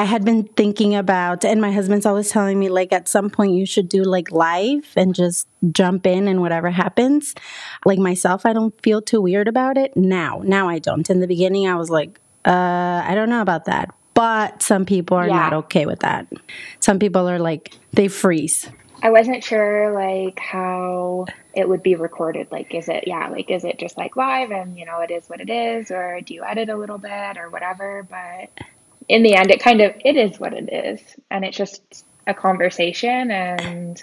I had been thinking about, and my husband's always telling me, like, at some point you should do like live and just jump in and whatever happens. Like myself, I don't feel too weird about it now. Now I don't. In the beginning, I was like, uh, I don't know about that. But some people are Yeah. not okay with that. Some people are like, they freeze. I wasn't sure like how it would be recorded. Like, is it, yeah, like, is it just like live and, you know, it is what it is, or do you edit a little bit or whatever? But in the end, it kind of, it is what it is. And it's just a conversation and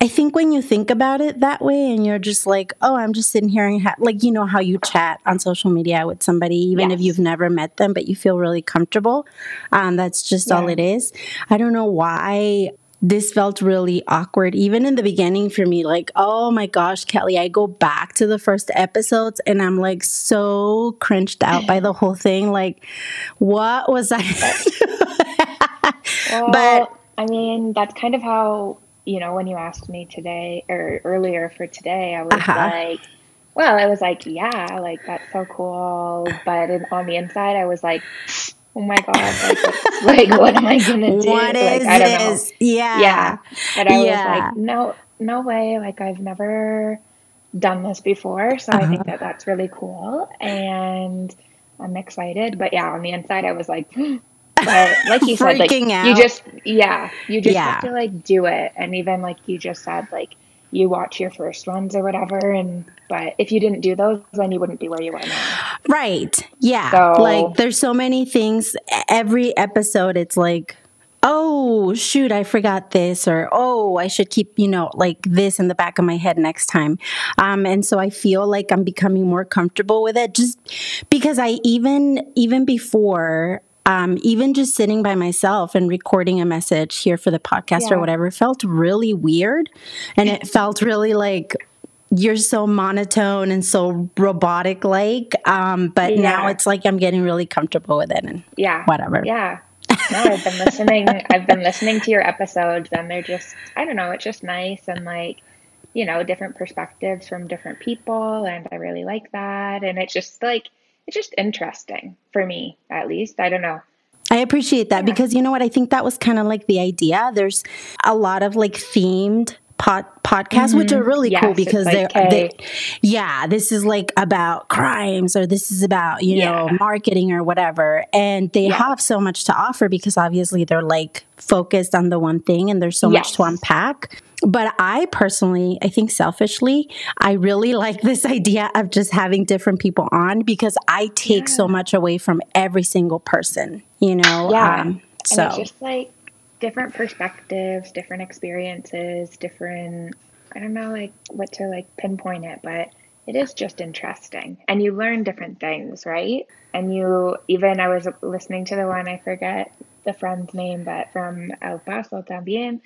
I think when you think about it that way and you're just like, oh, I'm just sitting here and ha-, like, you know, how you chat on social media with somebody, even if you've never met them, but you feel really comfortable. Um, that's just all it is. I don't know why this felt really awkward, even in the beginning for me. Like, oh my gosh, Kelly, I go back to the first episodes and I'm like so cringed out by the whole thing. Like, what was I? Well, But- I mean, that's kind of how, you know, when you asked me today or earlier for today, I was Uh-huh. like, well, I was like, yeah, like that's so cool. But in, on the inside, I was like, oh my God, like, like what am I going to do? what like, is I don't know. this? Yeah. Yeah. But I Yeah. was like, no, no way. Like I've never done this before. So I Uh-huh. think that that's really cool. And I'm excited. But yeah, on the inside, I was like, but like you said, like Freaking you just, yeah, you just Yeah. have to like do it. And even like you just said, like you watch your first ones or whatever. And, but if you didn't do those, then you wouldn't be where you are now. Right. Yeah. So- like there's so many things. Every episode, it's like, oh, shoot, I forgot this, or oh, I should keep, you know, like this in the back of my head next time. Um, and so I feel like I'm becoming more comfortable with it just because I even, even before, um, even just sitting by myself and recording a message here for the podcast or whatever felt really weird. And it felt really like, you're so monotone and so robotic like um but now it's like i'm getting really comfortable with it and Yeah. Whatever. Yeah. No, I've been listening. I've been listening to your episodes, and they're just, I don't know, it's just nice and like, you know, different perspectives from different people. And I really like that. And it's just like, it's just interesting for me, at least. I don't know. i appreciate that because you know what? I think that was kind of like the idea. There's a lot of like themed pod, podcasts which mm-hmm. are really Yes, cool because like, they're they, yeah this is like about crimes or this is about you know marketing or whatever. And they Yeah. have so much to offer because obviously they're like focused on the one thing and there's so much to unpack but i personally i think selfishly i really like this idea of just having different people on because i take so much away from every single person you know Yeah. um, and so it's just like different perspectives, different experiences, different, I don't know, like what to like pinpoint it, but it is just interesting. And you learn different things, right? And you, even I was listening to the one, I forget the friend's name, but from El Paso también.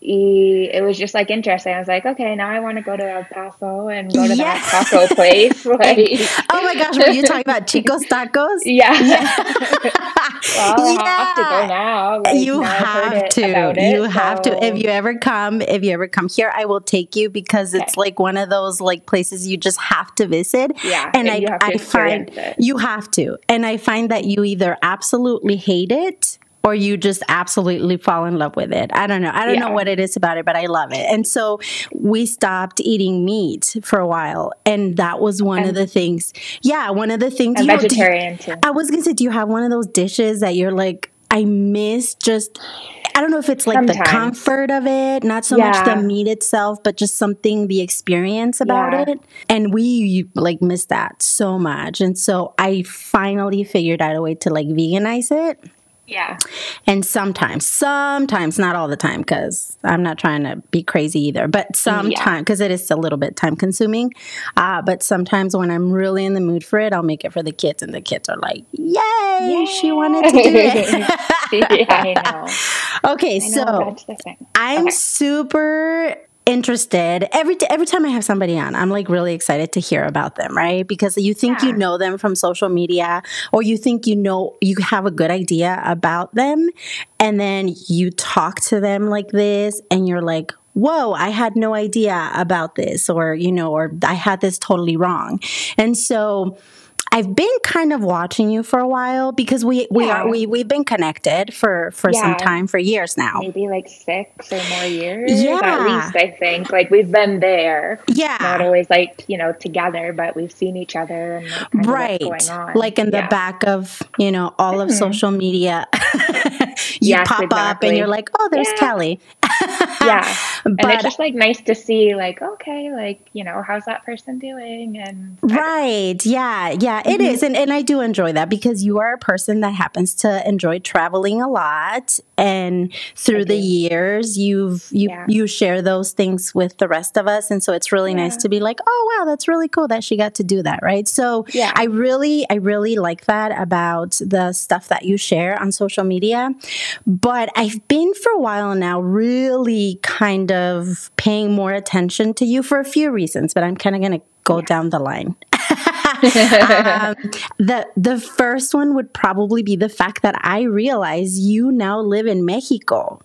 Y it was just like interesting. I was like, okay, now I want to go to El Paso and go to Yeah. that taco place. Like, oh my gosh were you talking about Chico's Tacos yeah. well, I have to go Yeah. now. Like, you now have to. it, you have to. If you ever come, if you ever come here, I will take you because it's like one of those like places you just have to visit. Yeah, and and I, you have to I find it. you have to, and I find that you either absolutely hate it or you just absolutely fall in love with it. I don't know. I don't know what it is about it, but I love it. And so we stopped eating meat for a while, and that was one of the things. Yeah, one of the things. You know, you- vegetarian too. I was gonna say, do you have one of those dishes that you're like, I miss just I don't know if it's like the comfort of it, not so much the meat itself, but just something the experience about Yeah. it. And we like miss that so much. And so I finally figured out a way to like veganize it. Yeah. And sometimes, sometimes, not all the time, because I'm not trying to be crazy either, but sometimes, because it is a little bit time consuming. Uh, but sometimes when I'm really in the mood for it, I'll make it for the kids, and the kids are like, Yay, she wanted to do it. yeah, I know. okay, I know so that's the thing. I'm Okay. super interested every t- every time I have somebody on. I'm like really excited to hear about them, right? Because you think you know them from social media, or you think you know you have a good idea about them, and then you talk to them like this, and you're like. Whoa, I had no idea about this, or, you know, or I had this totally wrong. And so I've been kind of watching you for a while because we we Yeah. are we we've been connected for for some time for years now. maybe like six or more years Yeah. at least i think like we've been there Yeah. not always like you know together but we've seen each other and like, Right. going on Like in the Yeah. Mm-hmm. back of, you know, all of social media. you Yes, pop up and you're like, "Oh, there's Yeah. Kelly." yeah and But- it's just like nice to see like okay like you know how's that person doing and Right. Yeah. Yeah, it Mm-hmm. is. And and I do enjoy that because you are a person that happens to enjoy traveling a lot and through the years you've you Yeah. you share those things with the rest of us and so it's really nice to be like, "Oh, wow, that's really cool that she got to do that." Right? So Yeah. I really I really like that about the stuff that you share on social media. But I've been for a while now really kind of paying more attention to you for a few reasons, but I'm kind of going to go down the line. um, the the first one would probably be the fact that I realize you now live in Mexico.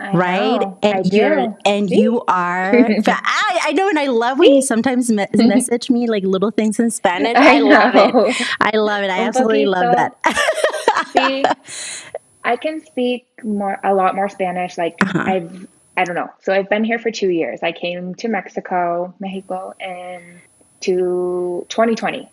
I Right, know, and you're and See? you are. I, I know, and I love when you sometimes me- message me like little things in Spanish. I, I love it. I love it. I Un absolutely love that. See, I can speak more a lot more Spanish. Like Uh-huh. I've I don't know. So I've been here for two years. I came to Mexico, Mexico, in to 2020.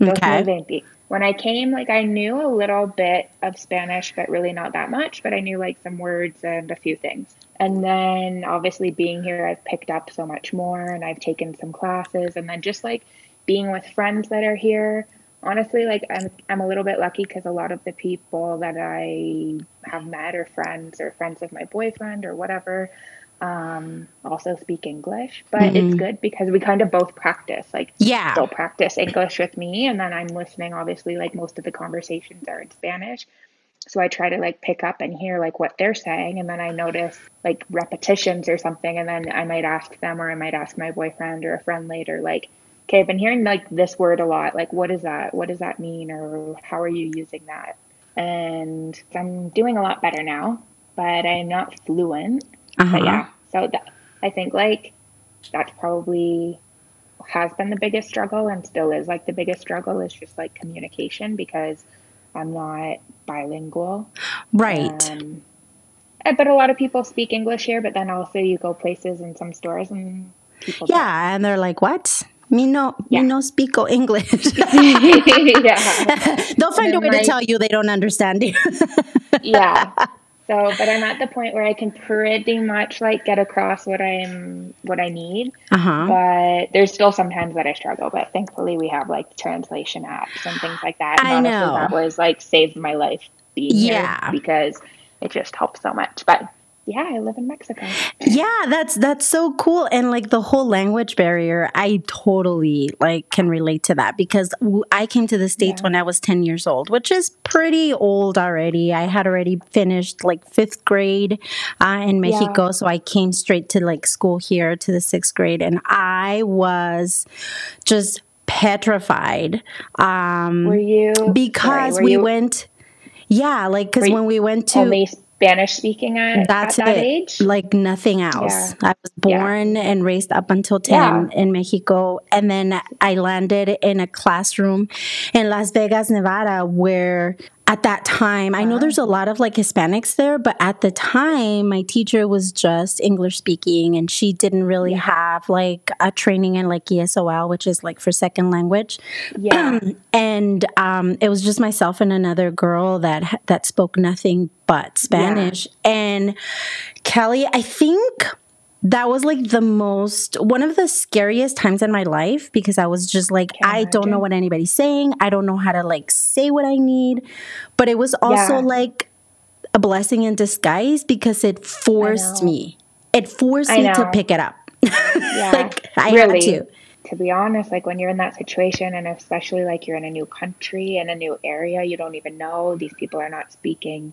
Okay. 2020. When I came, like I knew a little bit of Spanish, but really not that much. But I knew like some words and a few things. And then obviously being here, I've picked up so much more, and I've taken some classes, and then just like being with friends that are here. Honestly, like I'm, I'm a little bit lucky because a lot of the people that I have met are friends or friends of my boyfriend or whatever um, also speak English. But it's good because we kind of both practice. Like Yeah. they'll practice English with me, and then I'm listening. Obviously, like most of the conversations are in Spanish. So I try to like pick up and hear like what they're saying, and then I notice like repetitions or something, and then I might ask them or I might ask my boyfriend or a friend later, like, okay, I've been hearing like this word a lot. Like, what is that? What does that mean? Or how are you using that? And I'm doing a lot better now, but I'm not fluent. Uh-huh. But yeah, so that, I think like that's probably has been the biggest struggle and still is like the biggest struggle is just like communication because I'm not bilingual. Right. Um, eh, but a lot of people speak English here, but then also you go places in some stores and people don't. yeah, and they're like, "What? Me no, Yeah. me no speak English." yeah. They'll find a way to tell you they don't understand you. yeah. So, but I'm at the point where I can pretty much like get across what I'm what I need. uh huh. But there's still sometimes that I struggle. But thankfully, we have like translation apps and things like that. And I honestly, know. that was like saved my life being Yeah. here because it just helps so much. But yeah, I live in Mexico. Yeah, that's that's so cool and like the whole language barrier, I totally like can relate to that because w- I came to the states Yeah. when I was 10 years old, which is pretty old already. I had already finished like 5th grade uh, in Mexico, so I came straight to like school here to the 6th grade and I was just petrified um Were you because sorry, were we you went yeah, like cuz when we went to only Spanish speaking at, that's at that it. age? Like nothing else. Yeah. I was born and raised up until 10 Yeah. in Mexico. And then I landed in a classroom in Las Vegas, Nevada, where at that time, I know there's a lot of like Hispanics there, but at the time, my teacher was just English speaking and she didn't really have like a training in like ESOL, which is like for second language yeah. and um, it was just myself and another girl that that spoke nothing but Spanish. And Kelly, I think that was like the most one of the scariest times in my life because I was just like, I don't know what anybody's saying. I don't know how to like say what I need. But it was also Yeah. like a blessing in disguise because it forced me. It forced me to pick it up. Yeah. like I really. had to. To be honest, like when you're in that situation, and especially like you're in a new country and a new area, you don't even know these people are not speaking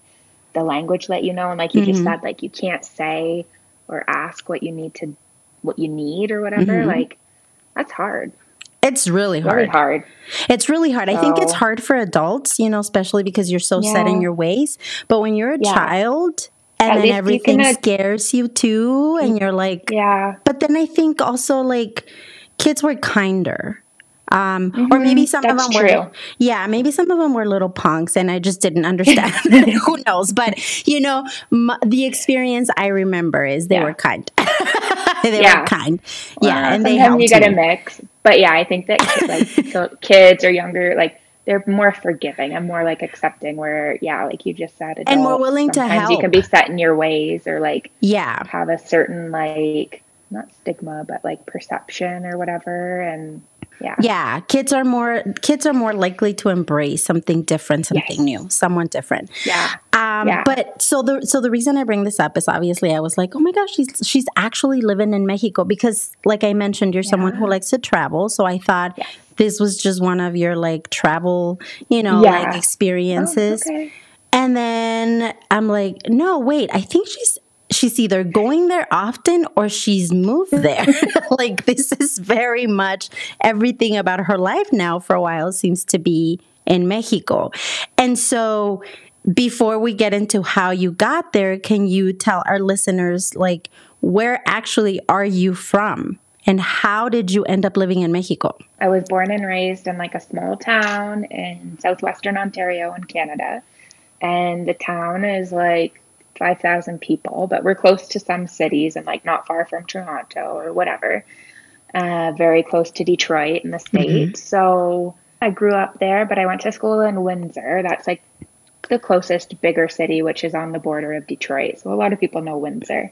the language that you know, and like you just Mm-hmm. said, like you can't say or ask what you need to, what you need or whatever. Mm-hmm. Like that's hard, It's really hard. really hard. It's really hard. I think it's hard for adults, you know, especially because you're so set in your ways. But when you're a Yeah. child and At then you everything uh, scares you too, and you're like, Yeah, but then I think also like kids were kinder. Um, or maybe some of that's them were, yeah, maybe some of them were little punks and I just didn't understand. Who knows? But, you know, m- the experience I remember is they Yeah. were kind. they Yeah. were kind. Yeah. Uh, and they sometimes helped you get a mix, but yeah, I think that like so kids or younger, like they're more forgiving and more like accepting. Where yeah, like you just said, And more willing to sometimes You can be set in your ways or like Yeah. have a certain like not stigma, but like perception or whatever, and yeah, Yeah, kids are more kids are more likely to embrace something different, something Yes. new, someone different. yeah, Um, Yeah. But so the so the reason I bring this up is obviously I was like, oh my gosh, she's she's actually living in Mexico because, like I mentioned, you're someone who likes to travel. So I thought this was just one of your like travel, you know, Yeah. like Oh, experiences. okay. And then I'm like, no, wait, I think she's she's either going there often or she's moved there. like this is very much everything about her life now for a while seems to be in Mexico. And so before we get into how you got there, can you tell our listeners like where actually are you from? And how did you end up living in Mexico? I was born and raised in like a small town in southwestern Ontario in Canada. And the town is like 5,000 people, but we're close to some cities and like not far from Toronto or whatever. Uh, very close to Detroit in the States. So I grew up there, but I went to school in Windsor. That's like the closest bigger city, which is on the border of Detroit. So a lot of people know Windsor.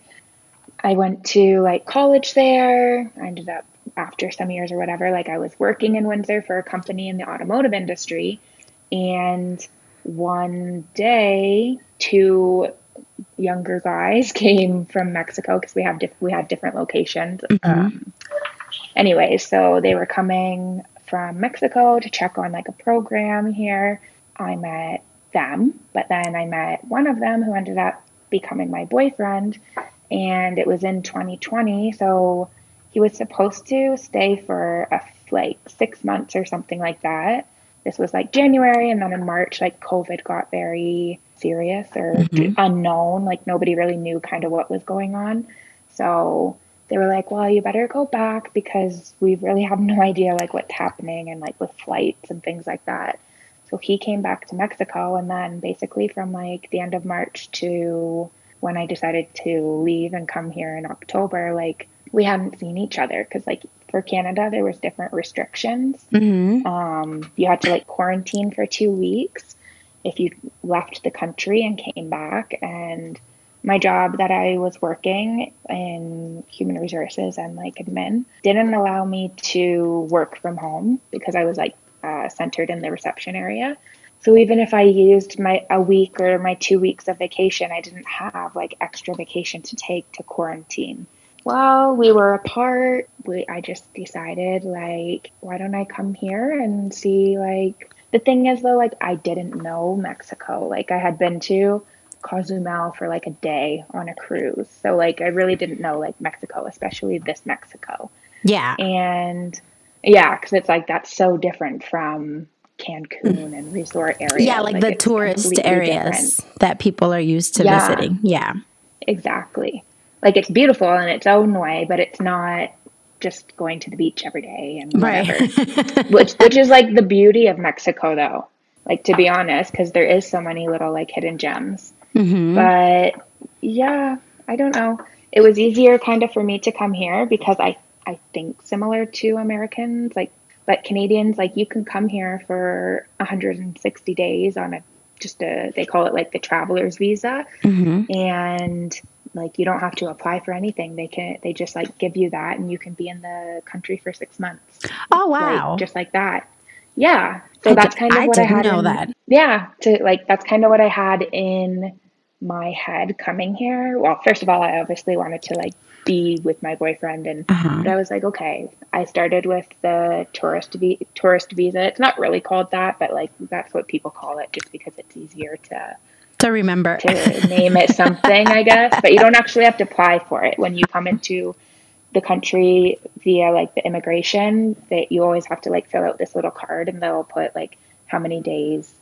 I went to like college there. I ended up after some years or whatever, like I was working in Windsor for a company in the automotive industry. And one day, two younger guys came from Mexico because we have diff- we had different locations. Um, anyway, so they were coming from Mexico to check on like a program here. I met them, but then I met one of them who ended up becoming my boyfriend, and it was in 2020. So he was supposed to stay for a like six months or something like that. This was like January, and then in March, like COVID got very serious or unknown. Like nobody really knew kind of what was going on. So they were like, "Well, you better go back because we really have no idea like what's happening and like with flights and things like that." So he came back to Mexico, and then basically from like the end of March to when I decided to leave and come here in October, like we hadn't seen each other because like for Canada there was different restrictions. Mm-hmm. Um, you had to like quarantine for two weeks if you left the country and came back. And my job that I was working in human resources and like admin didn't allow me to work from home because I was like uh, centered in the reception area. So even if I used my a week or my two weeks of vacation, I didn't have like extra vacation to take to quarantine. While we were apart, we, I just decided like, why don't I come here and see like the thing is though, like I didn't know Mexico. Like I had been to Cozumel for like a day on a cruise. So like I really didn't know like Mexico, especially this Mexico. Yeah. And yeah, because it's like that's so different from Cancun and resort areas. Yeah, like, the tourist areas different. that people are used to Yeah. visiting. Yeah. Exactly. Like it's beautiful in its own way, but it's not just going to the beach every day and whatever. Right. which which is like the beauty of Mexico though. Like to be honest, because there is so many little like hidden gems. hmm But yeah, I don't know. It was easier kind of for me to come here because I I think similar to Americans, like but Canadians, like you can come here for 160 days on a just a they call it like the traveler's visa hmm and like you don't have to apply for anything. They can they just like give you that and you can be in the country for six months. Oh like, wow. just like that. Yeah. So I that's kind of what i didn't had know in- that. yeah. To like that's kind of what i had in my head coming here. Well first of all i obviously wanted to like be with my boyfriend and Uh-huh. but i was like okay. I started with the tourist vi- tourist visa. It's not really called that but like that's what people call it just because it's easier to To remember. to name it something, I guess. But you don't actually have to apply for it when you come into the country via like the immigration. That you always have to like fill out this little card, and they'll put like how many days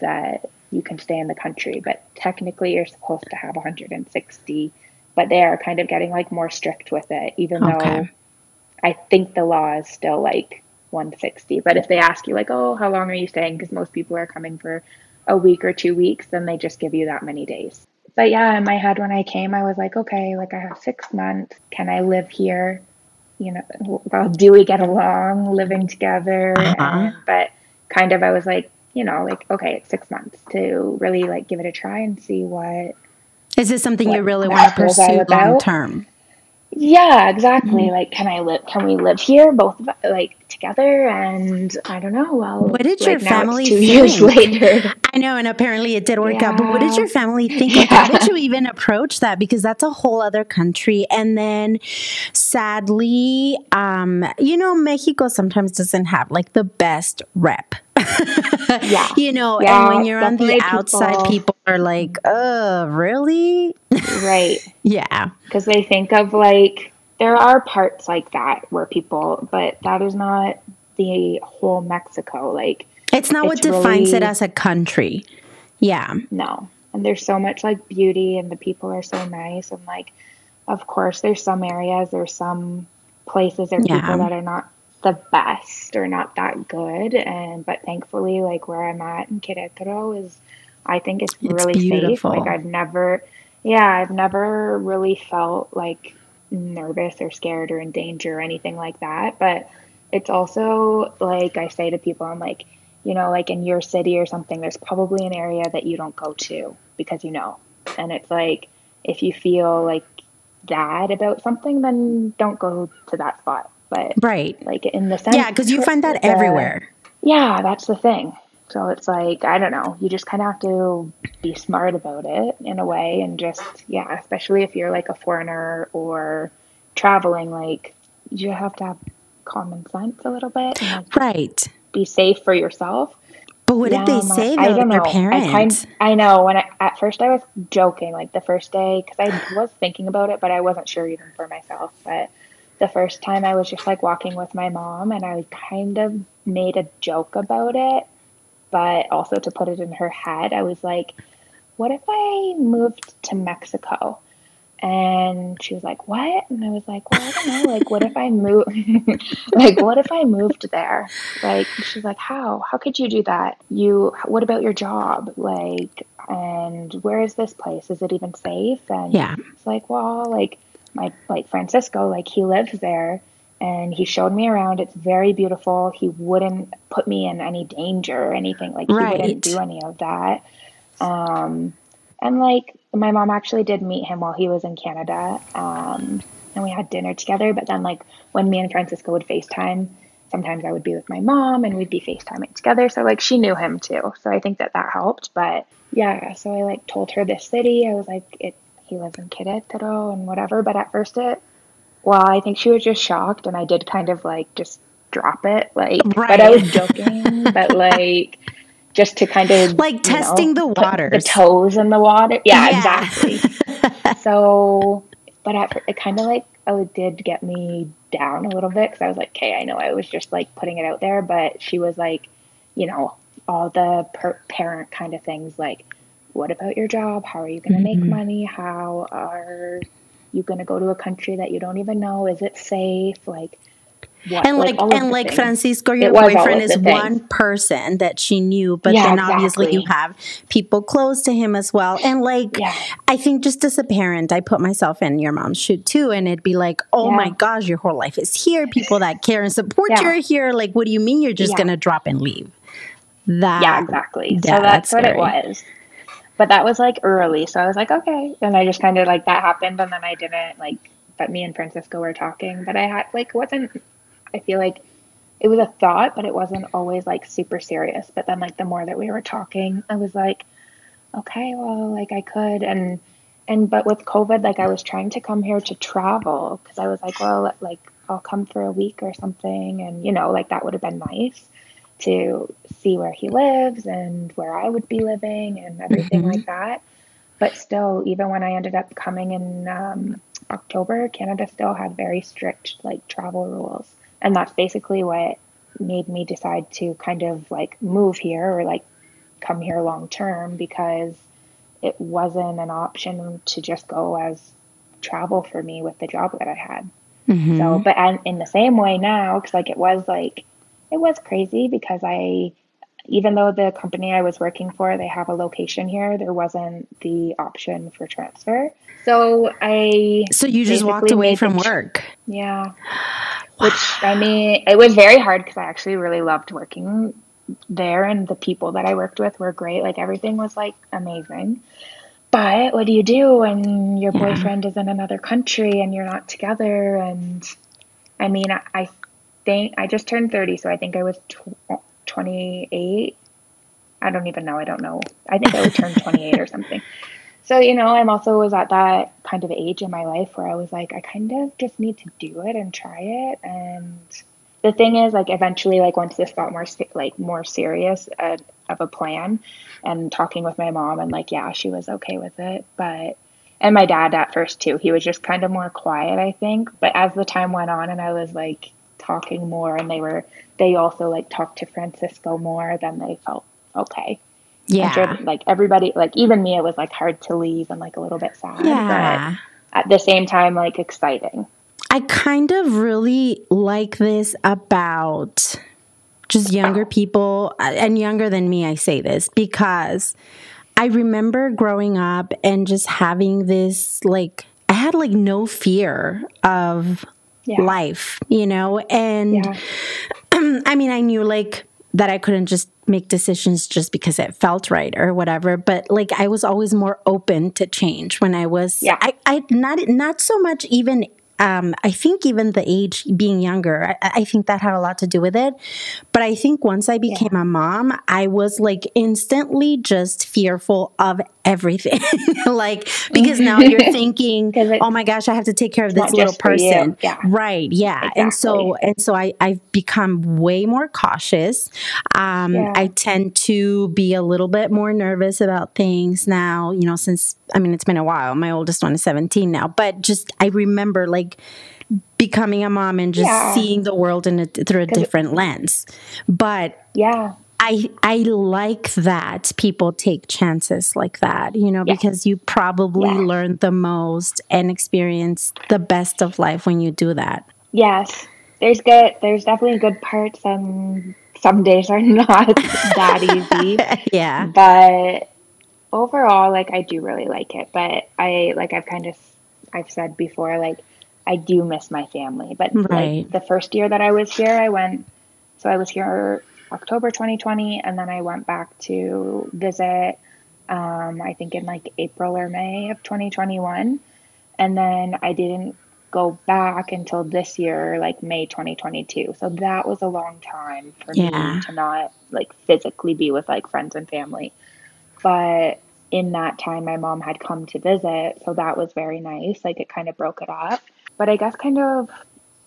that you can stay in the country. But technically, you're supposed to have 160. But they are kind of getting like more strict with it, even Okay. though I think the law is still like 160. But if they ask you, like, oh, how long are you staying? Because most people are coming for a week or two weeks, then they just give you that many days. But yeah, in my head, when I came, I was like, okay, like I have six months. Can I live here? You know, well, do we get along living together? Uh-huh. And, but kind of, I was like, you know, like, okay, it's six months to really like give it a try and see what. Is this something What you really want to that was all pursue long term? Yeah, exactly. Mm-hmm. Like, can I live? Can we live here, both like together? And I don't know. Well, What did like, your family two years think? later? I know, and apparently it did work out. But what did your family think? Like, how did you even approach that? Because that's a whole other country. And then, sadly, um, you know, Mexico sometimes doesn't have like the best rep. Yeah. you know, and when you're on the outside, people- people are like, "Uh, really?" right. yeah, because they think of like there are parts like that where people but that is not the whole mexico like it's not what It's defines it as a country. Yeah, no and there's so much like beauty and the people are so nice and like of course there's some areas there's some places or Yeah. people that are not the best or not that good. And but thankfully like where i'm at in querétaro is i think it's, It's really beautiful. safe. Like i've never yeah i've never really felt like nervous or scared or in danger or anything like that. But it's also like i say to people i'm like you know like in your city or something there's probably an area that you don't go to because you know. And it's like if you feel like bad about something then don't go to that spot but right. like in the sense Yeah, because you find that the- everywhere. yeah that's the thing so it's like i don't know you just kind of have to be smart about it in a way and just yeah especially if you're like a foreigner or traveling like you have to have common sense a little bit like, Right. be safe for yourself But what did they say I though? don't Your know. parents. I kind I know when I at first I was joking like the first day because I was thinking about it, but I wasn't sure even for myself. But the first time I was just like walking with my mom, and I kind of made a joke about it, but also to put it in her head, I was like, "What if I moved to Mexico?" And she was like, "What?" And I was like, "Well, I don't know. Like, what if I move? like, what if I moved there? Like, she's like, how? How could you do that? You, what about your job? Like, and where is this place? Is it even safe? And Yeah. it's like, well, like my like Francisco, like he lives there, and he showed me around. It's very beautiful. He wouldn't put me in any danger or anything. Like, he Right. wouldn't do any of that. Um, and like my mom actually did meet him while he was in Canada. Um, and we had dinner together. But then like when me and Francisco would FaceTime, sometimes I would be with my mom and we'd be FaceTiming together. So like she knew him too. So I think that that helped. But yeah, so I like told her this city. I was like, it. He lives in Querétaro and whatever. But at first it, well, I think she was just shocked, and I did kind of like just drop it, like. But I was joking, but like. Just to kind of Like you know, testing the put waters. the toes in the water. Yeah, Yeah. exactly. so, but at, it kind of like oh, it did get me down a little bit because I was like, okay, I know I was just like putting it out there, but she was like, you know, all the per- parent kind of things like, what about your job? How are you going to make Mm-hmm. money? How are you going to go to a country that you don't even know? Is it safe? Like, what? and like, of and like things. Francisco, your It was all boyfriend is things. one person that she knew, but Yeah, then obviously you have people close to him as well. And like, Yeah. I think just as a parent, I put myself in your mom's shoe too, and it'd be like, oh Yeah. my gosh, your whole life is here. People that care and support you are here. Like, what do you mean you're just gonna drop and leave? That Yeah, exactly. so that's, that's what scary. it was. But that was like early. So I was like, okay. And I just kind of like that happened. And then I didn't like, but me and Francisco were talking. But I had like, wasn't, I feel like it was a thought, but it wasn't always like super serious. But then like the more that we were talking, I was like, okay, well, like I could. And, and, but with COVID, like I was trying to come here to travel because I was like, well, like I'll come for a week or something. And, you know, like that would have been nice to see where he lives and where I would be living and everything Mhm. like that. But still, even when I ended up coming in um, October, Canada still had very strict like travel rules, and that's basically what made me decide to kind of like move here or like come here long term because it wasn't an option to just go as travel for me with the job that I had. Mhm. So, but and in the same way now, because like it was like, it was crazy because I even though the company I was working for, they have a location here, there wasn't the option for transfer. So I So you just walked away from work. Yeah. Which I mean, it was very hard because I actually really loved working there and the people that I worked with were great. Like everything was like amazing. But what do you do when your yeah. boyfriend is in another country and you're not together? And I mean, I think I just turned 30, so I think I was tw- 28. I don't even know. I don't know. I think I would turn 28 or something. So, you know, I'm also was at that kind of age in my life where I was like, I kind of just need to do it and try it. And the thing is, like, eventually, like, once this got more, like, more serious uh, of a plan and talking with my mom, and like, yeah, she was okay with it. But, and my dad at first too, he was just kind of more quiet, I think. But as the time went on and I was like talking more and they were, they also like talked to Francisco more, then they felt okay. Yeah. Sure, like everybody, like even me, it was like hard to leave and like a little bit sad. Yeah. But at the same time, like exciting. I kind of really like this about just younger people uh, and younger than me. I say this because I remember growing up and just having this like, I had like no fear of yeah. life, you know? And yeah. I mean, I knew like that I couldn't just make decisions just because it felt right or whatever but like i was always more open to change when i was yeah. i i not not so much even um, I think even the age being younger, I, I, think that had a lot to do with it. But I think once I became yeah. a mom, I was like instantly just fearful of everything. like, because now you're thinking, oh my gosh, I have to take care of this little person. Yeah. Right. Yeah. Exactly. And so, and so I, I've become way more cautious. Um, yeah. I tend to be a little bit more nervous about things now, you know, since, I mean, it's been a while. My oldest one is 17 now, but just, I remember like, like becoming a mom and just yeah. seeing the world in a, through a different lens. But yeah. I I like that people take chances like that, you know, yeah. because you probably yeah. learn the most and experience the best of life when you do that. Yes. There's good there's definitely good parts and some days are not that easy. yeah. But overall like I do really like it, but I like I've kind of I've said before like I do miss my family. But right. like the first year that I was here, I went. So I was here October 2020, and then I went back to visit. Um, I think in like April or May of 2021, and then I didn't go back until this year, like May 2022. So that was a long time for yeah. me to not like physically be with like friends and family. But in that time, my mom had come to visit, so that was very nice. Like it kind of broke it up. But I guess kind of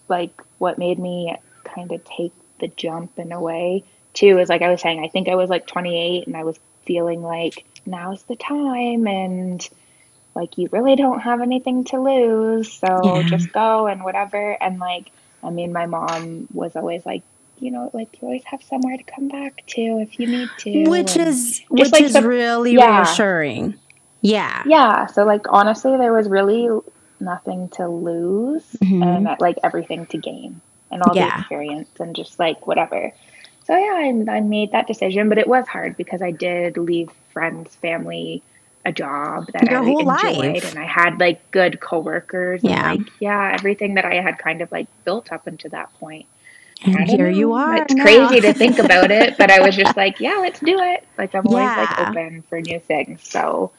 like what made me kind of take the jump in a way too is like I was saying, I think I was like 28 and I was feeling like now's the time and like you really don't have anything to lose. So yeah. just go and whatever. And like, I mean, my mom was always like, you know, like you always have somewhere to come back to if you need to. Which and is which like is the, really yeah. reassuring. Yeah. Yeah. So like honestly there was really nothing to lose mm-hmm. and like everything to gain and all yeah. the experience and just like whatever. So yeah, I, I made that decision, but it was hard because I did leave friends, family, a job that Your I whole enjoyed, life. and I had like good coworkers. Yeah, and, like yeah, everything that I had kind of like built up into that point. And here know. you are. It's now. crazy to think about it, but I was just like, yeah, let's do it. Like I'm always like open for new things. So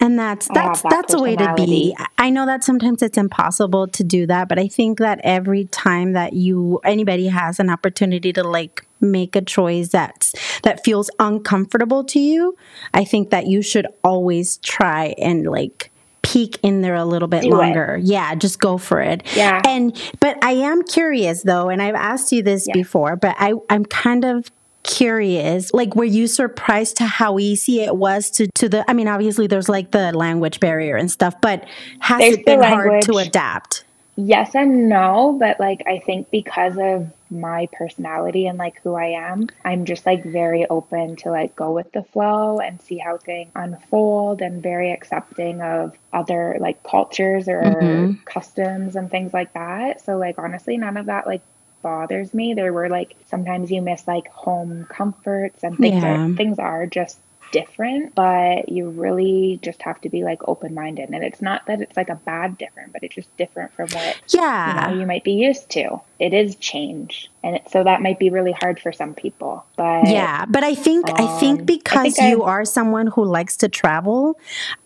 and that's oh, that's that that's a way to be. I know that sometimes it's impossible to do that, but I think that every time that you anybody has an opportunity to like make a choice that's that feels uncomfortable to you, I think that you should always try and like peek in there a little bit do longer. It. Yeah, just go for it. Yeah. And but I am curious though, and I've asked you this yeah. before, but I I'm kind of curious like were you surprised to how easy it was to to the i mean obviously there's like the language barrier and stuff but has there's it been hard to adapt? Yes and no but like i think because of my personality and like who i am i'm just like very open to like go with the flow and see how things unfold and very accepting of other like cultures or mm-hmm. customs and things like that. So like honestly none of that like bothers me. There were like sometimes you miss like home comforts and things Yeah. are things are just different, but you really just have to be like open minded. And it's not that it's like a bad different, but it's just different from what Yeah. you know you might be used to. It is change, and it, so that might be really hard for some people. But Yeah, but I think I Um, think I because think you I've- are someone who likes to travel,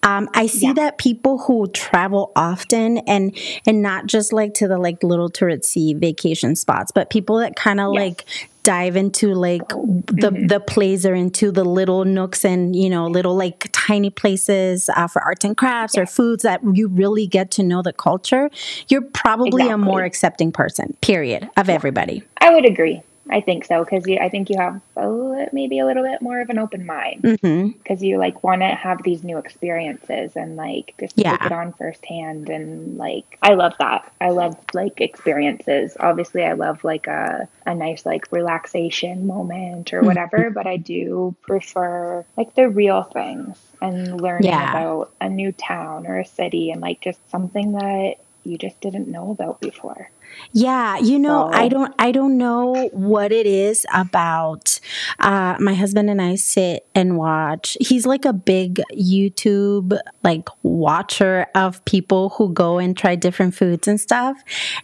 um, I see Yeah. that people who travel often and and not just like to the like little touristy vacation spots, but people that kind of Yes. like dive into like the Mm-hmm. the plays or into the little nooks and you know little like tiny places uh, for arts and crafts or foods that you really get to know the culture. You're probably a more accepting person. Period of everybody. I would agree. I think so because I think you have a, maybe a little bit more of an open mind mm-hmm. because you like want to have these new experiences and like just Yeah. take it on firsthand and like I love that. I love like experiences. Obviously, I love like a a nice like relaxation moment or whatever, mm-hmm. but I do prefer like the real things and learning Yeah. about a new town or a city and like just something that you just didn't know about before. Yeah, you know, I don't I don't know what it is about uh my husband and I sit and watch. He's like a big YouTube like watcher of people who go and try different foods and stuff.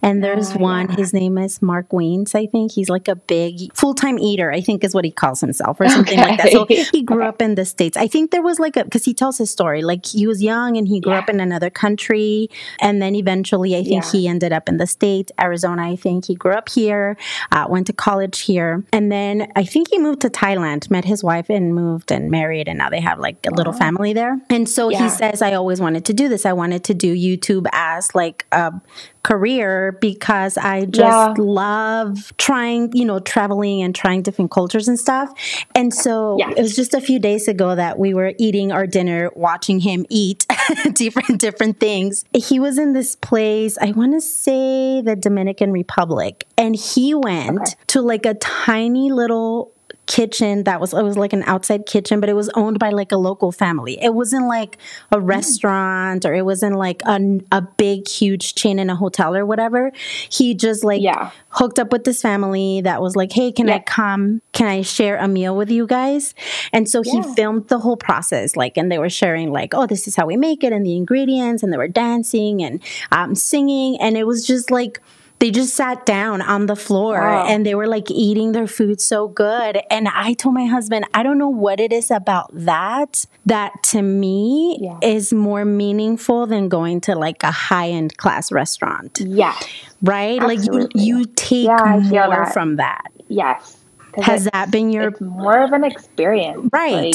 And there's Ah, one, yeah. his name is Mark Wiens, I think. He's like a big full-time eater, I think is what he calls himself or something like that. So he grew up in the States. I think there was like a because he tells his story. Like he was young and he grew Yeah. up in another country. And then eventually I think Yeah. he ended up in the States, Arizona. I think he grew up here, uh, went to college here. And then I think he moved to Thailand, met his wife and moved and married. And now they have like a little family there. And so he says, I always wanted to do this. I wanted to do YouTube as like a career because I just Yeah. love trying, you know, traveling and trying different cultures and stuff. And so Yes. it was just a few days ago that we were eating our dinner, watching him eat different different things. He was in this place, I want to say the Dominican Republic, and he went Okay. to like a tiny little kitchen that was it was like an outside kitchen but it was owned by like a local family. It wasn't like a restaurant or it wasn't like a, a big huge chain in a hotel or whatever. He just like Yeah. hooked up with this family that was like hey can i come? Can i share a meal with you guys? And so he Yeah. filmed the whole process like and they were sharing like oh this is how we make it and the ingredients and they were dancing and um, singing. And it was just like they just sat down on the floor Wow. and they were like eating their food so good. And I told my husband, I don't know what it is about that that to me Yeah. is more meaningful than going to like a high end class restaurant, Yes. right? Like you, you take Yeah, more that. from that. Yes. Has that been your It's more of an experience. right? Like,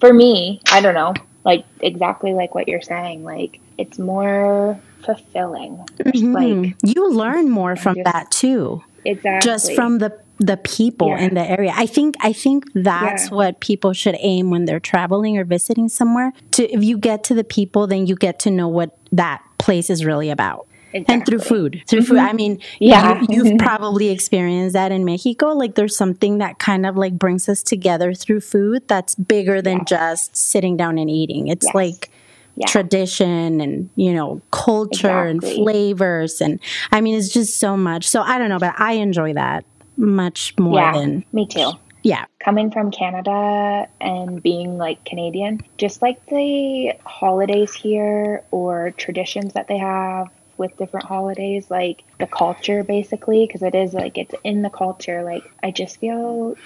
for me, I don't know. Like exactly like what you're saying. Like it's more fulfilling. Mhm. Like you learn more from just- that too. exactly. just from the the people Yeah. in the area. I think I think that's Yeah. what people should aim when they're traveling or visiting somewhere. To if you get to the people, then you get to know what that place is really about. And through food, through food. I mean, Yeah. you, you've probably experienced that in Mexico. Like, there's something that kind of like brings us together through food that's bigger than Yes. just sitting down and eating. It's Yes. like Yeah. tradition and you know culture and flavors and I mean it's just so much. So I don't know, but I enjoy that much more yeah, than me too. yeah. Coming from Canada and being like Canadian, just like the holidays here or traditions that they have with different holidays, like the culture basically, because it is like it's in the culture. Like I just feel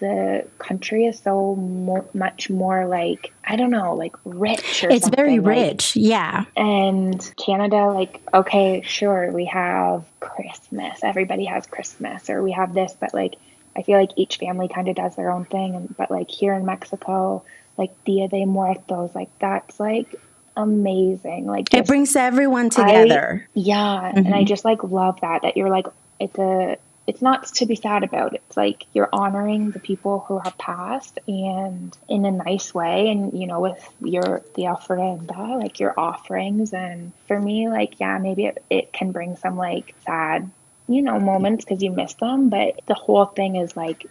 the country is so mo- much more like I don't know, like rich. Or It's very like- rich. yeah. and Canada, like, okay, sure, we have Christmas. Everybody has Christmas, or we have this, but like, I feel like each family kind of does their own thing. And but like here in Mexico, like Dia de Muertos, like that's like amazing. Like It brings everyone I- together. yeah, and I mm-hmm. just like love that that you're like it's a it's not to be sad about. It's like you're honoring the people who have passed and in a nice way and you know with your the ofrenda, like your offerings and for me like yeah, maybe it, it can bring some like sad, you know, moments because you miss them, but the whole thing is like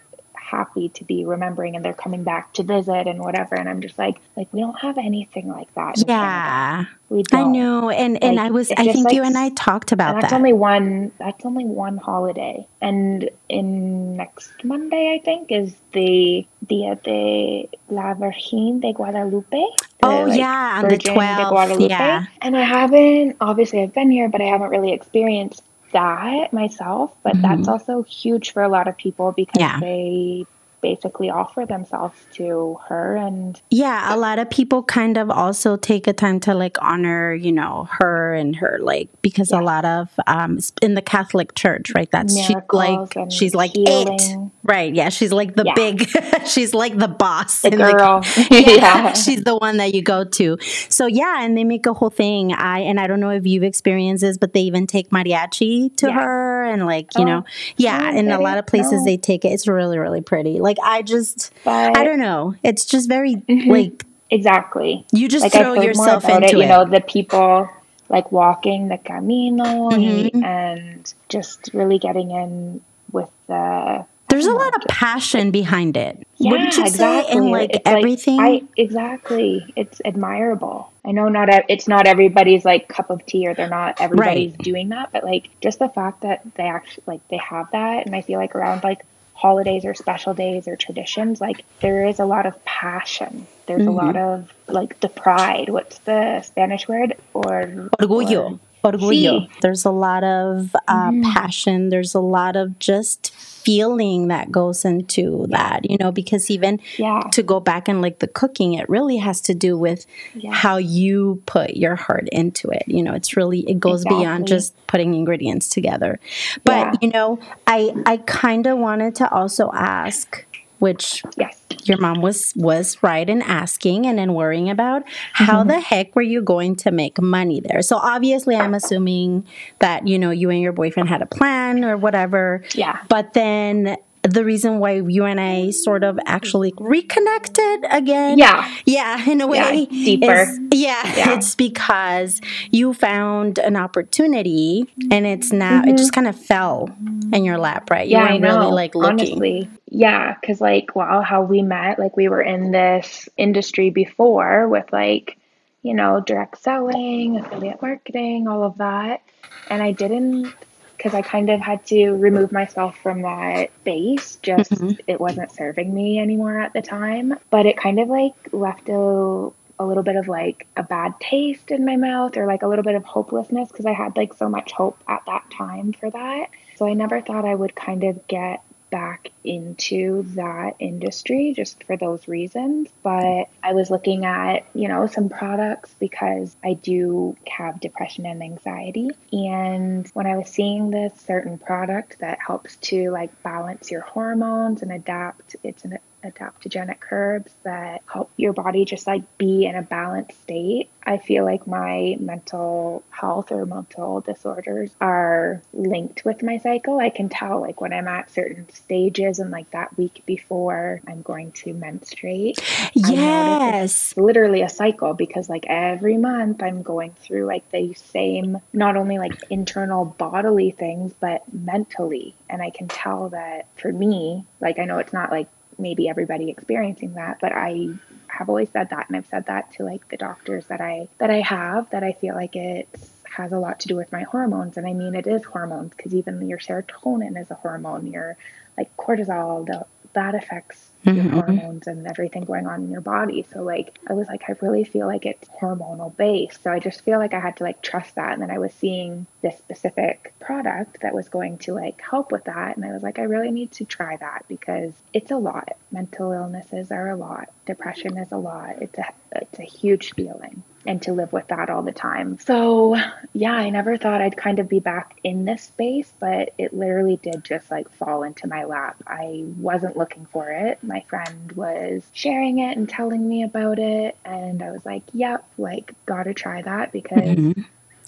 happy to be remembering and they're coming back to visit and whatever. And i'm just like like we don't have anything like that yeah. We don't. i know. And and i was i think like, you and i talked about that's that. only one that's only one holiday. And in next monday i think is the dia de la virgen de guadalupe oh like, yeah on the 12th yeah. And i haven't obviously i've been here but i haven't really experienced that myself, but mm-hmm. that's also huge for a lot of people because yeah. they basically offer themselves to her and yeah a lot of people kind of also take a time to like honor you know her and her like because yeah. a lot of um in the catholic church right that's she like she's like healing. it right yeah she's like the yeah. big she's like the boss the girl the, yeah, yeah, she's the one that you go to so yeah and they make a whole thing i and i don't know if you've experienced this but they even take mariachi to her and like you oh, know yeah in a lot of places no. they take it it's really really pretty like I just, but, I don't know. It's just very mm-hmm. like exactly. You just like, throw yourself into it, it. You know, the people like walking the camino mm-hmm. and just really getting in with the there's a lot of passion behind it. Yeah, exactly. And like it's everything. Like, I, exactly. It's admirable. I know not it's not everybody's like cup of tea or they're not everybody's right. doing that, but like just the fact that they actually like they have that and I feel like around like holidays or special days or traditions, like there is a lot of passion. There's mm-hmm. a lot of like the pride. What's the Spanish word? Or orgullo. Or, orgullo. Sí. There's a lot of uh, mm-hmm. passion. There's a lot of just feeling that goes into that, you know, because even yeah. to go back and like the cooking, it really has to do with yeah. how you put your heart into it. You know, it's really, it goes exactly. beyond just putting ingredients together. But, yeah. you know, I, I kind of wanted to also ask, which yes. your mom was was right in asking and in worrying about how mm-hmm. the heck were you going to make money there so obviously i'm assuming that you know you and your boyfriend had a plan or whatever yeah but then the reason why you and I sort of actually reconnected again. Yeah. Yeah, in a way. Yeah, deeper. Is, yeah, yeah, It's because you found an opportunity and it's now, mm-hmm. it just kind of fell in your lap, right? You yeah, weren't really like looking. Honestly. Yeah, because like, wow, how we met, like we were in this industry before with like, you know, direct selling, affiliate marketing, all of that. And I didn't because I kind of had to remove myself from that base. Just mm-hmm. it wasn't serving me anymore at the time. But it kind of like left a a little bit of like a bad taste in my mouth or like a little bit of hopelessness because I had like so much hope at that time for that. So I never thought I would kind of get back into that industry just for those reasons. But I was looking at, you know, some products because I do have depression and anxiety. And when I was seeing this certain product that helps to like balance your hormones and adapt, it's an adaptogenic herbs that help your body just like be in a balanced state. I feel like my mental health or mental disorders are linked with my cycle. I can tell like when I'm at certain stages and like that week before I'm going to menstruate. Yes. literally a cycle because like every month I'm going through like the same not only like internal bodily things but mentally and I can tell that for me like I know it's not like maybe everybody experiencing that, but I have always said that and I've said that to like the doctors that I that I have that I feel like it has a lot to do with my hormones and I mean it is hormones because even your serotonin is a hormone your like cortisol the, that affects your mm-hmm. hormones and everything going on in your body. So like I was like I really feel like it's hormonal based. So I just feel like I had to like trust that and then I was seeing this specific product that was going to like help with that and I was like I really need to try that because it's a lot. Mental illnesses are a lot. Depression is a lot. It's a it's a huge feeling and to live with that all the time. So, yeah, I never thought I'd kind of be back in this space, but it literally did just like fall into my lap. I wasn't looking for it. My friend was sharing it and telling me about it, and I was like, yep, like, gotta try that because. Mm-hmm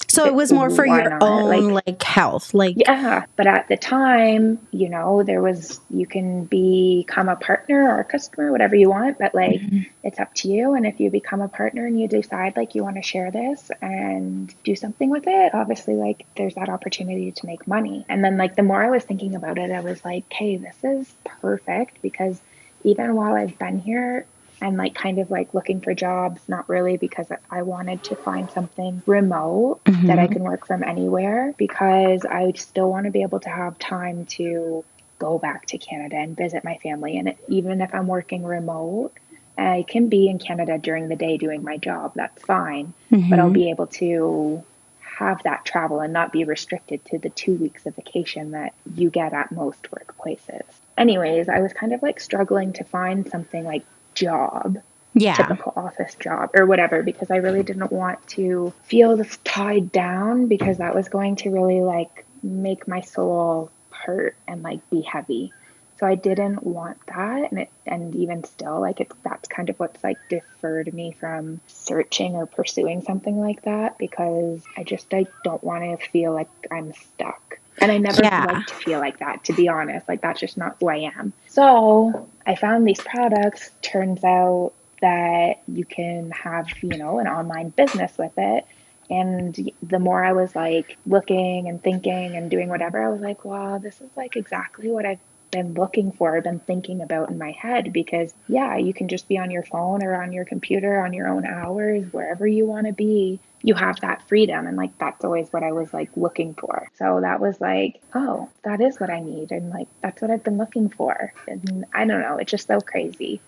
So it was more for your not? own like, health. Like Yeah, but at the time, you know, there was you can become a partner or a customer, whatever you want, but like mm-hmm. it's up to you. And if you become a partner and you decide like you want to share this and do something with it, obviously like there's that opportunity to make money. And then like the more I was thinking about it, I was like, hey, this is perfect because even while I've been here, and like kind of like looking for jobs, not really because I wanted to find something remote that I mm-hmm. can work from anywhere because I still want to be able to have time to go back to Canada and visit my family. And even if I'm working remote, I can be in Canada during the day doing my job. That's fine. But I'll mm-hmm. be able to have that travel and not be restricted to the two weeks of vacation that you get at most workplaces. Anyways, I was kind of like struggling to find something like job yeah. typical office job or whatever because I really didn't want to feel this tied down because that was going to really like make my soul hurt and like be heavy. So I didn't want that and it and even still like it's that's kind of what's like deferred me from searching or pursuing something like that because I just I don't want to feel like I'm stuck. And I never Yeah. like to feel like that, to be honest. Like that's just not who I am. So I found these products. Turns out that you can have, you know, an online business with it. And the more I was like looking and thinking and doing whatever, I was like, wow, this is like exactly what I've been looking for, been thinking about in my head. Because, yeah, you can just be on your phone or on your computer on your own hours, wherever you want to be. You have that freedom. And like, that's always what I was like looking for. So that was like, oh, that is what I need. And like, that's what I've been looking for. And I don't know, it's just so crazy.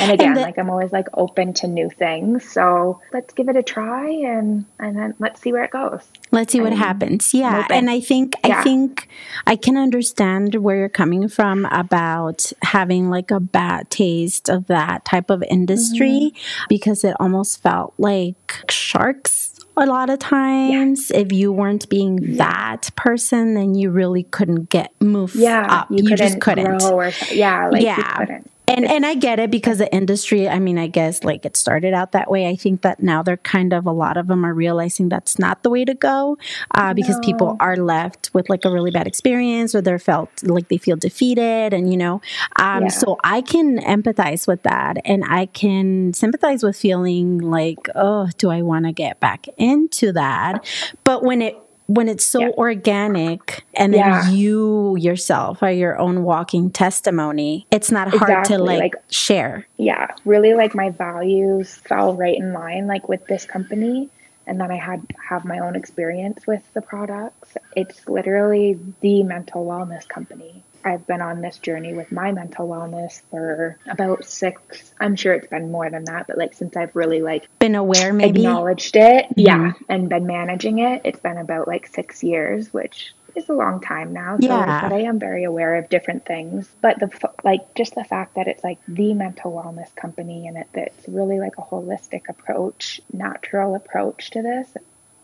And again, the- like I'm always like open to new things. So let's give it a try and and then let's see where it goes. Let's see what happens. Yeah. And I think I think I can understand where you're coming from about having like a bad taste of that type of industry Mm-hmm. because it almost felt like sharks a lot of times. If you weren't being that person, then you really couldn't get move Yeah, up. you, You, couldn't just couldn't. or yeah, like you yeah. couldn't. And and I get it because the industry, I mean, I guess like it started out that way. I think that now they're kind of a lot of them are realizing that's not the way to go uh, because people are left with like a really bad experience or they're felt like they feel defeated and you know. Um, Yeah. So I can empathize with that and I can sympathize with feeling like, oh, do I want to get back into that? But when it when it's so Yeah. organic and then Yeah. you yourself are your own walking testimony, it's not hard Exactly, to like, like- share. yeah, really like my values fell right in line like with this company and then I had have my own experience with the products. It's literally the mental wellness company. I've been on this journey with my mental wellness for about 6 I'm sure it's been more than that, but like since I've really like Been aware, maybe. acknowledged it, mm-hmm. yeah, and been managing it, it's been about like 6 years, which is a long time now. So Yeah. but I am very aware of different things. But the like just the fact that it's like the mental wellness company and it that's really like a holistic approach, natural approach to this.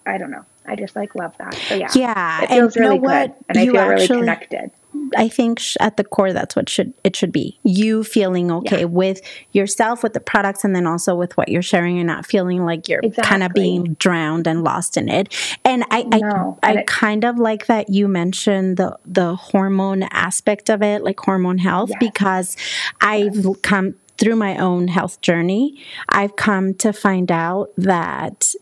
I don't know. I just like love that. So yeah, Yeah, it and feels you know really what? good, and I You feel really connected. I think sh- at the core, that's what should it should be. You feeling okay Yeah. with yourself, with the products, and then also with what you're sharing, and not feeling like you're kind of being drowned and lost in it. And I, I, No, I and it- kind of like that you mentioned the the hormone aspect of it, like hormone health, Yes. because I've come through my own health journey. I've come to find out that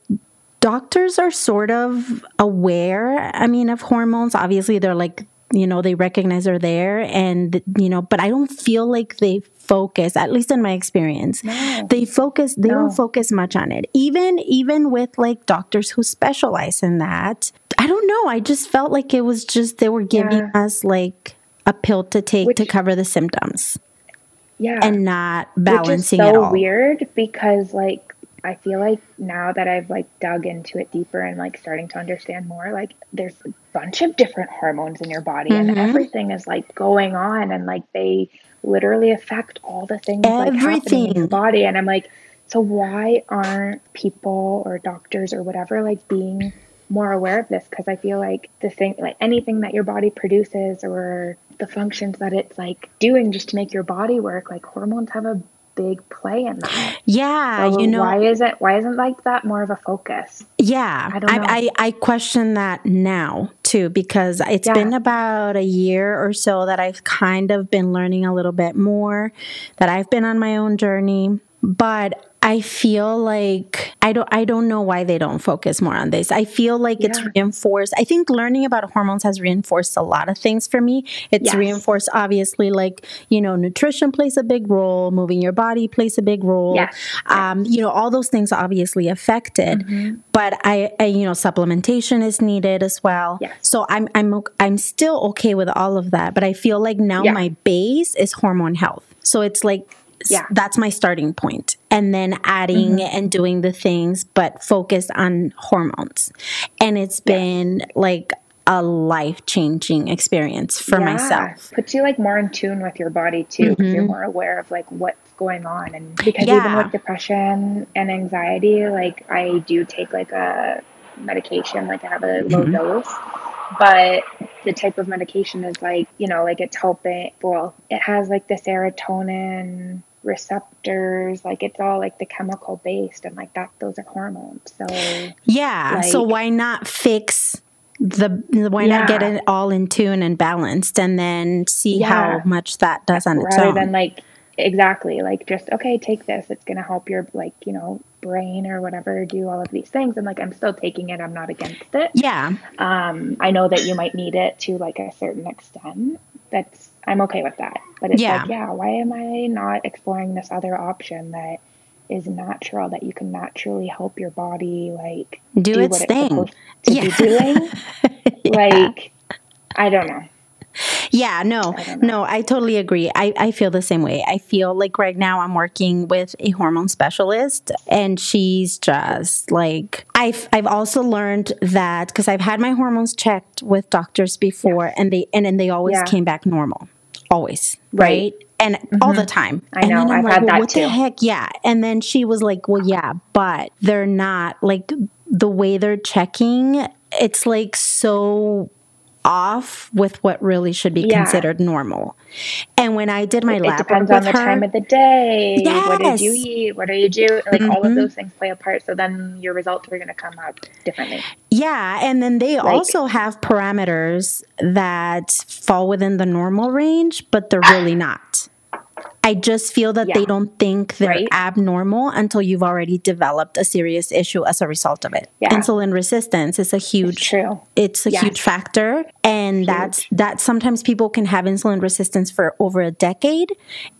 doctors are sort of aware i mean of hormones obviously they're like you know they recognize they're there and you know but i don't feel like they focus at least in my experience No. they focus they No. don't focus much on it even even with like doctors who specialize in that i don't know i just felt like it was just they were giving Yeah. us like a pill to take to cover the symptoms Yeah, and not which is balancing so weird because like I feel like now that I've like dug into it deeper and like starting to understand more, like there's a bunch of different hormones in your body and Mhm. everything is like going on and like they literally affect all the things like happening in your body. And I'm like, so why aren't people or doctors or whatever like being more aware of this? Because I feel like the thing, like anything that your body produces or the functions that it's like doing just to make your body work, like hormones have a big play in that. Yeah, So you know, why isn't why isn't like that more of a focus? Yeah, I. I, I, I question that now too because it's Yeah. been about a year or so that I've kind of been learning a little bit more, that I've been on my own journey, but I feel like I don't I don't know why they don't focus more on this. I feel like it's reinforced. I think learning about hormones has reinforced a lot of things for me. It's Yes. reinforced obviously like, you know, nutrition plays a big role, moving your body plays a big role. Yes. Um, you know, all those things obviously affected. Mm-hmm. But I, I, you know, supplementation is needed as well. Yes. So I'm, I'm, I'm still okay with all of that. But I feel like now Yeah. my base is hormone health. So it's like, Yeah. Mm-hmm. that's my starting point. And then adding and doing the things, but focused on hormones. And it's been like a life changing experience for Yeah. myself. Puts you like more in tune with your body too, because you're more aware of like what's going on, and because even with depression and anxiety, like I do take like a medication, like I have a low dose, but the type of medication is like you know like it's helping. Well, it has like the serotonin receptors like it's all like the chemical based and like that those are hormones so Yeah. so why not fix the why not get it all in tune and balanced and then see Yeah. how much that does on its rather own. than like exactly like just okay take this it's going to help your like you know brain or whatever do all of these things and like i'm still taking it i'm not against it yeah. um i know that you might need it to like a certain extent that's i'm okay with that but it's Yeah. like yeah why am i not exploring this other option that is natural that you can naturally help your body like Do its what thing. it's to Yeah. be doing like i don't know Yeah, no, I no, I totally agree. I, I feel the same way. I feel like right now I'm working with a hormone specialist and she's just like, I've, I've also learned that because I've had my hormones checked with doctors before and they, and then they always Yeah. came back normal, always. Right. Right. And all the mm-hmm. time. I and know, I've like, had well, that what too. the heck? Yeah. And then she was like, well, yeah, but they're not like the way they're checking. It's like so off with what really should be Yeah. considered normal. And when I did my it lab depends on the her, time of the day. Yes. What did you Mm-hmm. eat? What are you doing? Like all of those things play a part. So then your results are going to come out differently. yeah, and then they also have parameters that fall within the normal range, but they're really not. I just feel that they don't think they're Right. abnormal until you've already developed a serious issue as a result of it. Yeah. Insulin resistance is a huge True. it's a Yes. huge factor and that's that sometimes people can have insulin resistance for over a decade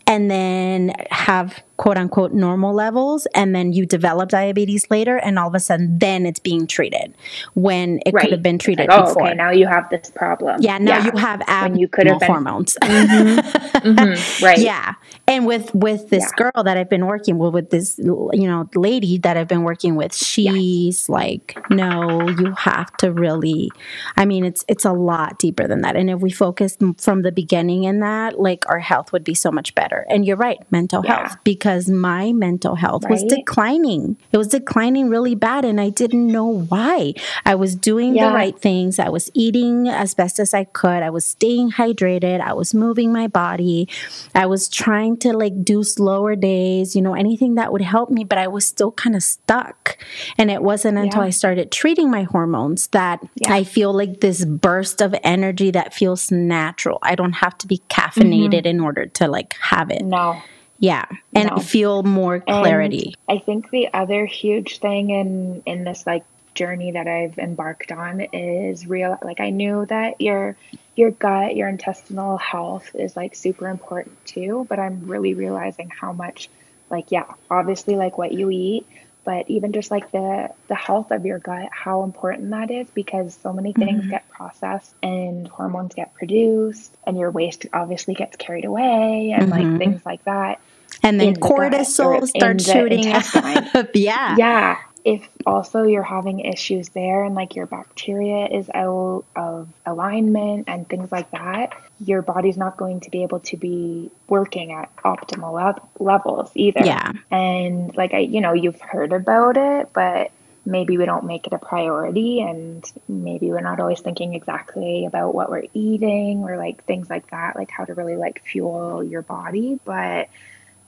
and then have quote unquote normal levels and then you develop diabetes later and all of a sudden then it's being treated when it Right. could have been treated like, oh, before. Okay, now you have this problem. yeah now you have When you abnormal could have been- hormones. Mhm, right. yeah. And with with this Yeah. girl that i've been working with with this you know lady that i've been working with she's like no you have to really i mean it's it's a lot deeper than that. And if we focused from the beginning in that like our health would be so much better and you're right mental Yeah. health because my mental health was declining. It was declining really bad and i didn't know why. I was doing Yeah. the right things. I was eating as best as i could. I was staying hydrated. I was moving my body. I was trying to like do slower days you know anything that would help me but i was still kind of stuck. And it wasn't until Yeah. i started treating my hormones that i feel like this burst of energy that feels natural. I don't have to be caffeinated mm-hmm. in order to like have it No. yeah and No. I feel more And clarity I think the other huge thing in in this like journey that I've embarked on is real like I knew that your your gut, your intestinal health is like super important too, but I'm really realizing how much like yeah, obviously like what you eat, but even just like the the health of your gut, how important that is because so many things mm-hmm. get processed and hormones get produced and your waste obviously gets carried away and like mm-hmm. things like that and then in the cortisol starts shooting up. yeah. Yeah. If also you're having issues there and like your bacteria is out of alignment and things like that your body's not going to be able to be working at optimal lev- levels either Yeah. and like i you know you've heard about it but maybe we don't make it a priority and maybe we're not always thinking exactly about what we're eating or like things like that like how to really like fuel your body but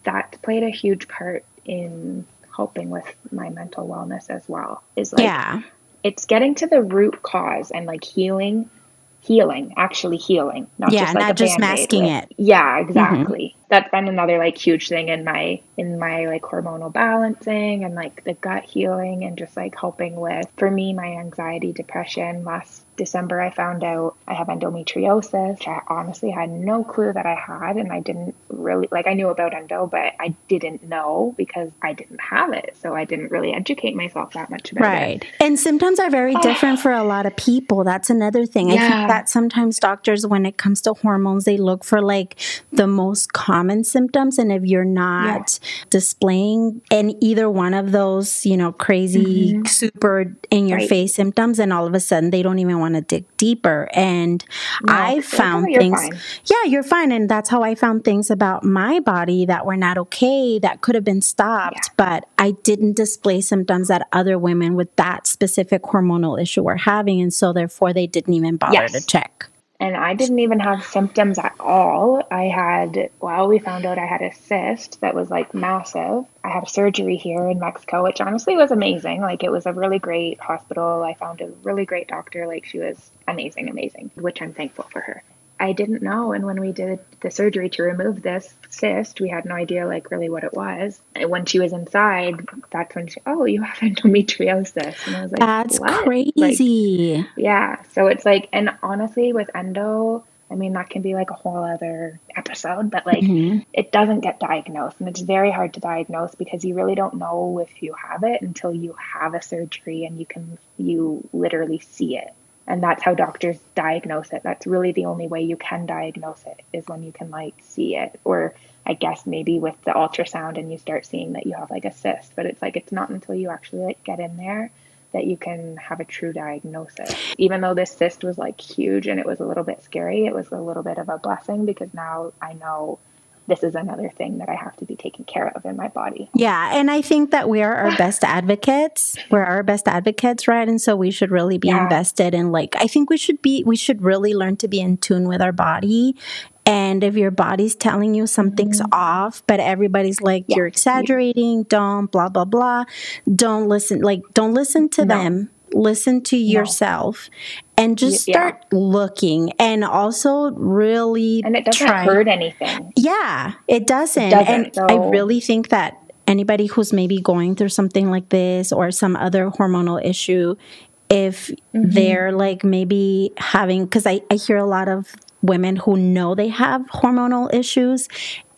that played a huge part in helping with my mental wellness as well. Is like yeah. it's getting to the root cause and like healing healing, actually healing, not yeah, just like not just masking with, it. Yeah, exactly. Mm-hmm. That's been another like huge thing in my in my like hormonal balancing and like the gut healing and just like helping with for me my anxiety, depression. Last December I found out I have endometriosis. I honestly had no clue that I had and I didn't really like I knew about endo, but I didn't know because I didn't have it. So I didn't really educate myself that much about right. it. Right. And symptoms are very different for a lot of people. That's another thing. Yeah. I think that sometimes doctors when it comes to hormones they look for like the most common symptoms and if you're not yeah. displaying in either one of those, you know, crazy mm-hmm. super in your right. face symptoms and all of a sudden they don't even want to dig deeper. And no, I found things, fine. yeah, you're fine. And that's how I found things about my body that were not okay, that could have been stopped, yeah. but I didn't display symptoms that other women with that specific hormonal issue were having. And so therefore they didn't even bother yes. to check and I didn't even have symptoms at all. I had, well, we found out I had a cyst that was like massive. I had surgery here in Mexico, which honestly was amazing. Like, it was a really great hospital. I found a really great doctor. Like, she was amazing, amazing, which I'm thankful for her. I didn't know. And when we did the surgery to remove this cyst, we had no idea like really what it was. And when she was inside, that's when she, oh, you have endometriosis. And I was like, that's what? crazy. Like, yeah. So it's like, and honestly, with endo, I mean, that can be like a whole other episode, but like mm-hmm. it doesn't get diagnosed. And it's very hard to diagnose because you really don't know if you have it until you have a surgery and you can, you literally see it and that's how doctors diagnose it. That's really the only way you can diagnose it is when you can like see it. Or i guess maybe with the ultrasound and you start seeing that you have like a cyst but it's like it's not until you actually like get in there that you can have a true diagnosis. Even though this cyst was like huge and it was a little bit scary it was a little bit of a blessing because now i know this is another thing that I have to be taken care of in my body. Yeah. And I think that we are our best advocates. We're our best advocates, right? And so we should really be yeah. invested in like, I think we should be, we should really learn to be in tune with our body. And if your body's telling you something's mm-hmm. off, but everybody's like, yeah. you're exaggerating, don't, blah, blah, blah, don't listen, like, don't listen to no. them listen to yourself and just start yeah. looking and also really and it doesn't try. hurt anything yeah it doesn't, it doesn't and so. i really think that anybody who's maybe going through something like this or some other hormonal issue if mm-hmm. they're like maybe having because I, I hear a lot of women who know they have hormonal issues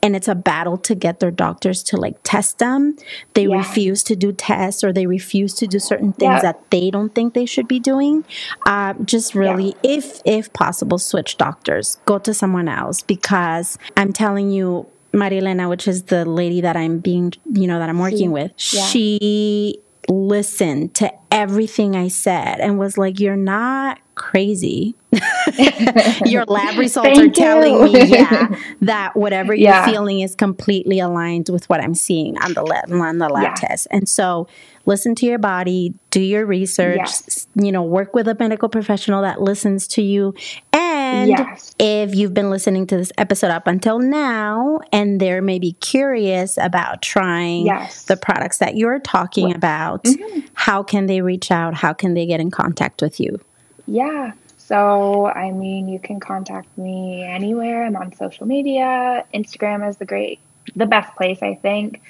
and it's a battle to get their doctors to like test them. They yeah. refuse to do tests or they refuse to do certain things yeah. that they don't think they should be doing. Uh, just really, yeah. if if possible, switch doctors. Go to someone else because I'm telling you, Marilena, which is the lady that I'm being, you know, that I'm working with, she listened to everything I said and was like, You're not crazy. Your lab results are telling me, yeah, that whatever yeah. you're feeling is completely aligned with what I'm seeing on the lab, on the lab yeah. test. And so listen to your body, do your research, yes. you know, work with a medical professional that listens to you. And yes. if you've been listening to this episode up until now and they're maybe curious about trying yes. the products that you're talking about, mm-hmm. how can they reach out? How can they get in contact with you? Yeah. So, I mean, you can contact me anywhere. I'm on social media. Instagram is the great, the best place, I think.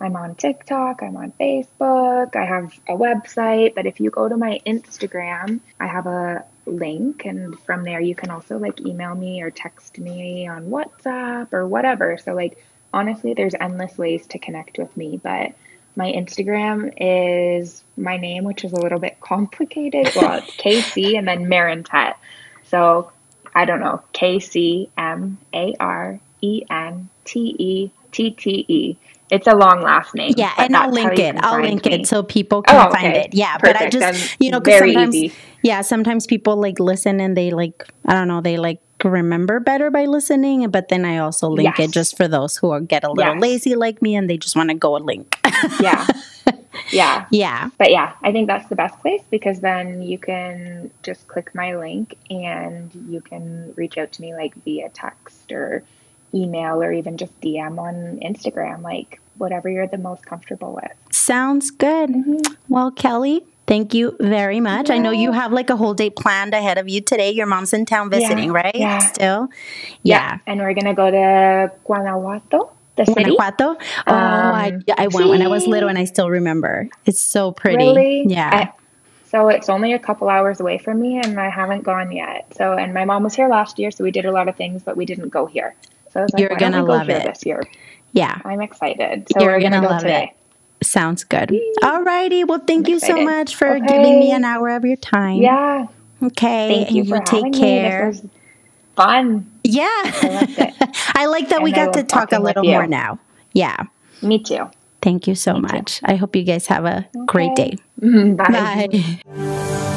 I'm on TikTok, I'm on Facebook, I have a website, but if you go to my Instagram, I have a link and from there you can also like email me or text me on WhatsApp or whatever. So like honestly, there's endless ways to connect with me, but my Instagram is my name, which is a little bit complicated. Well, it's KC and then Marentette. So I don't know, K C M A R E N T E T T E. It's a long last name. Yeah, and I'll link it. I'll link me. it so people can oh, okay. find it. Yeah, Perfect. but I just you know because sometimes easy. yeah sometimes people like listen and they like I don't know they like remember better by listening, but then I also link yes. it just for those who are, get a little yes. lazy like me and they just want to go a link. yeah. Yeah. Yeah. But yeah, I think that's the best place because then you can just click my link and you can reach out to me like via text or email or even just DM on Instagram, like whatever you're the most comfortable with. Sounds good. Mm-hmm. Well, Kelly, thank you very much. Yeah. I know you have like a whole day planned ahead of you today. Your mom's in town visiting, yeah. right? Yeah. Still? Yeah. yeah. And we're going to go to Guanajuato. The city. Guanajuato? Oh, um, I, I went when I was little and I still remember. It's so pretty. Really? Yeah. I, so it's only a couple hours away from me and I haven't gone yet. So and my mom was here last year, so we did a lot of things, but we didn't go here. So I was like, You're gonna love it this year. Yeah. I'm excited. So You're we're gonna, gonna go love today. it. Sounds good. All righty. Well, thank I'm you so much for Okay. giving me an hour of your time. Yeah. Okay. Thank you and for you take care. me. Fun. yeah. I. I like that we And I got to talk a little more now. Yeah. Me too. Thank you so much. I hope you guys have a great day. Bye. Bye.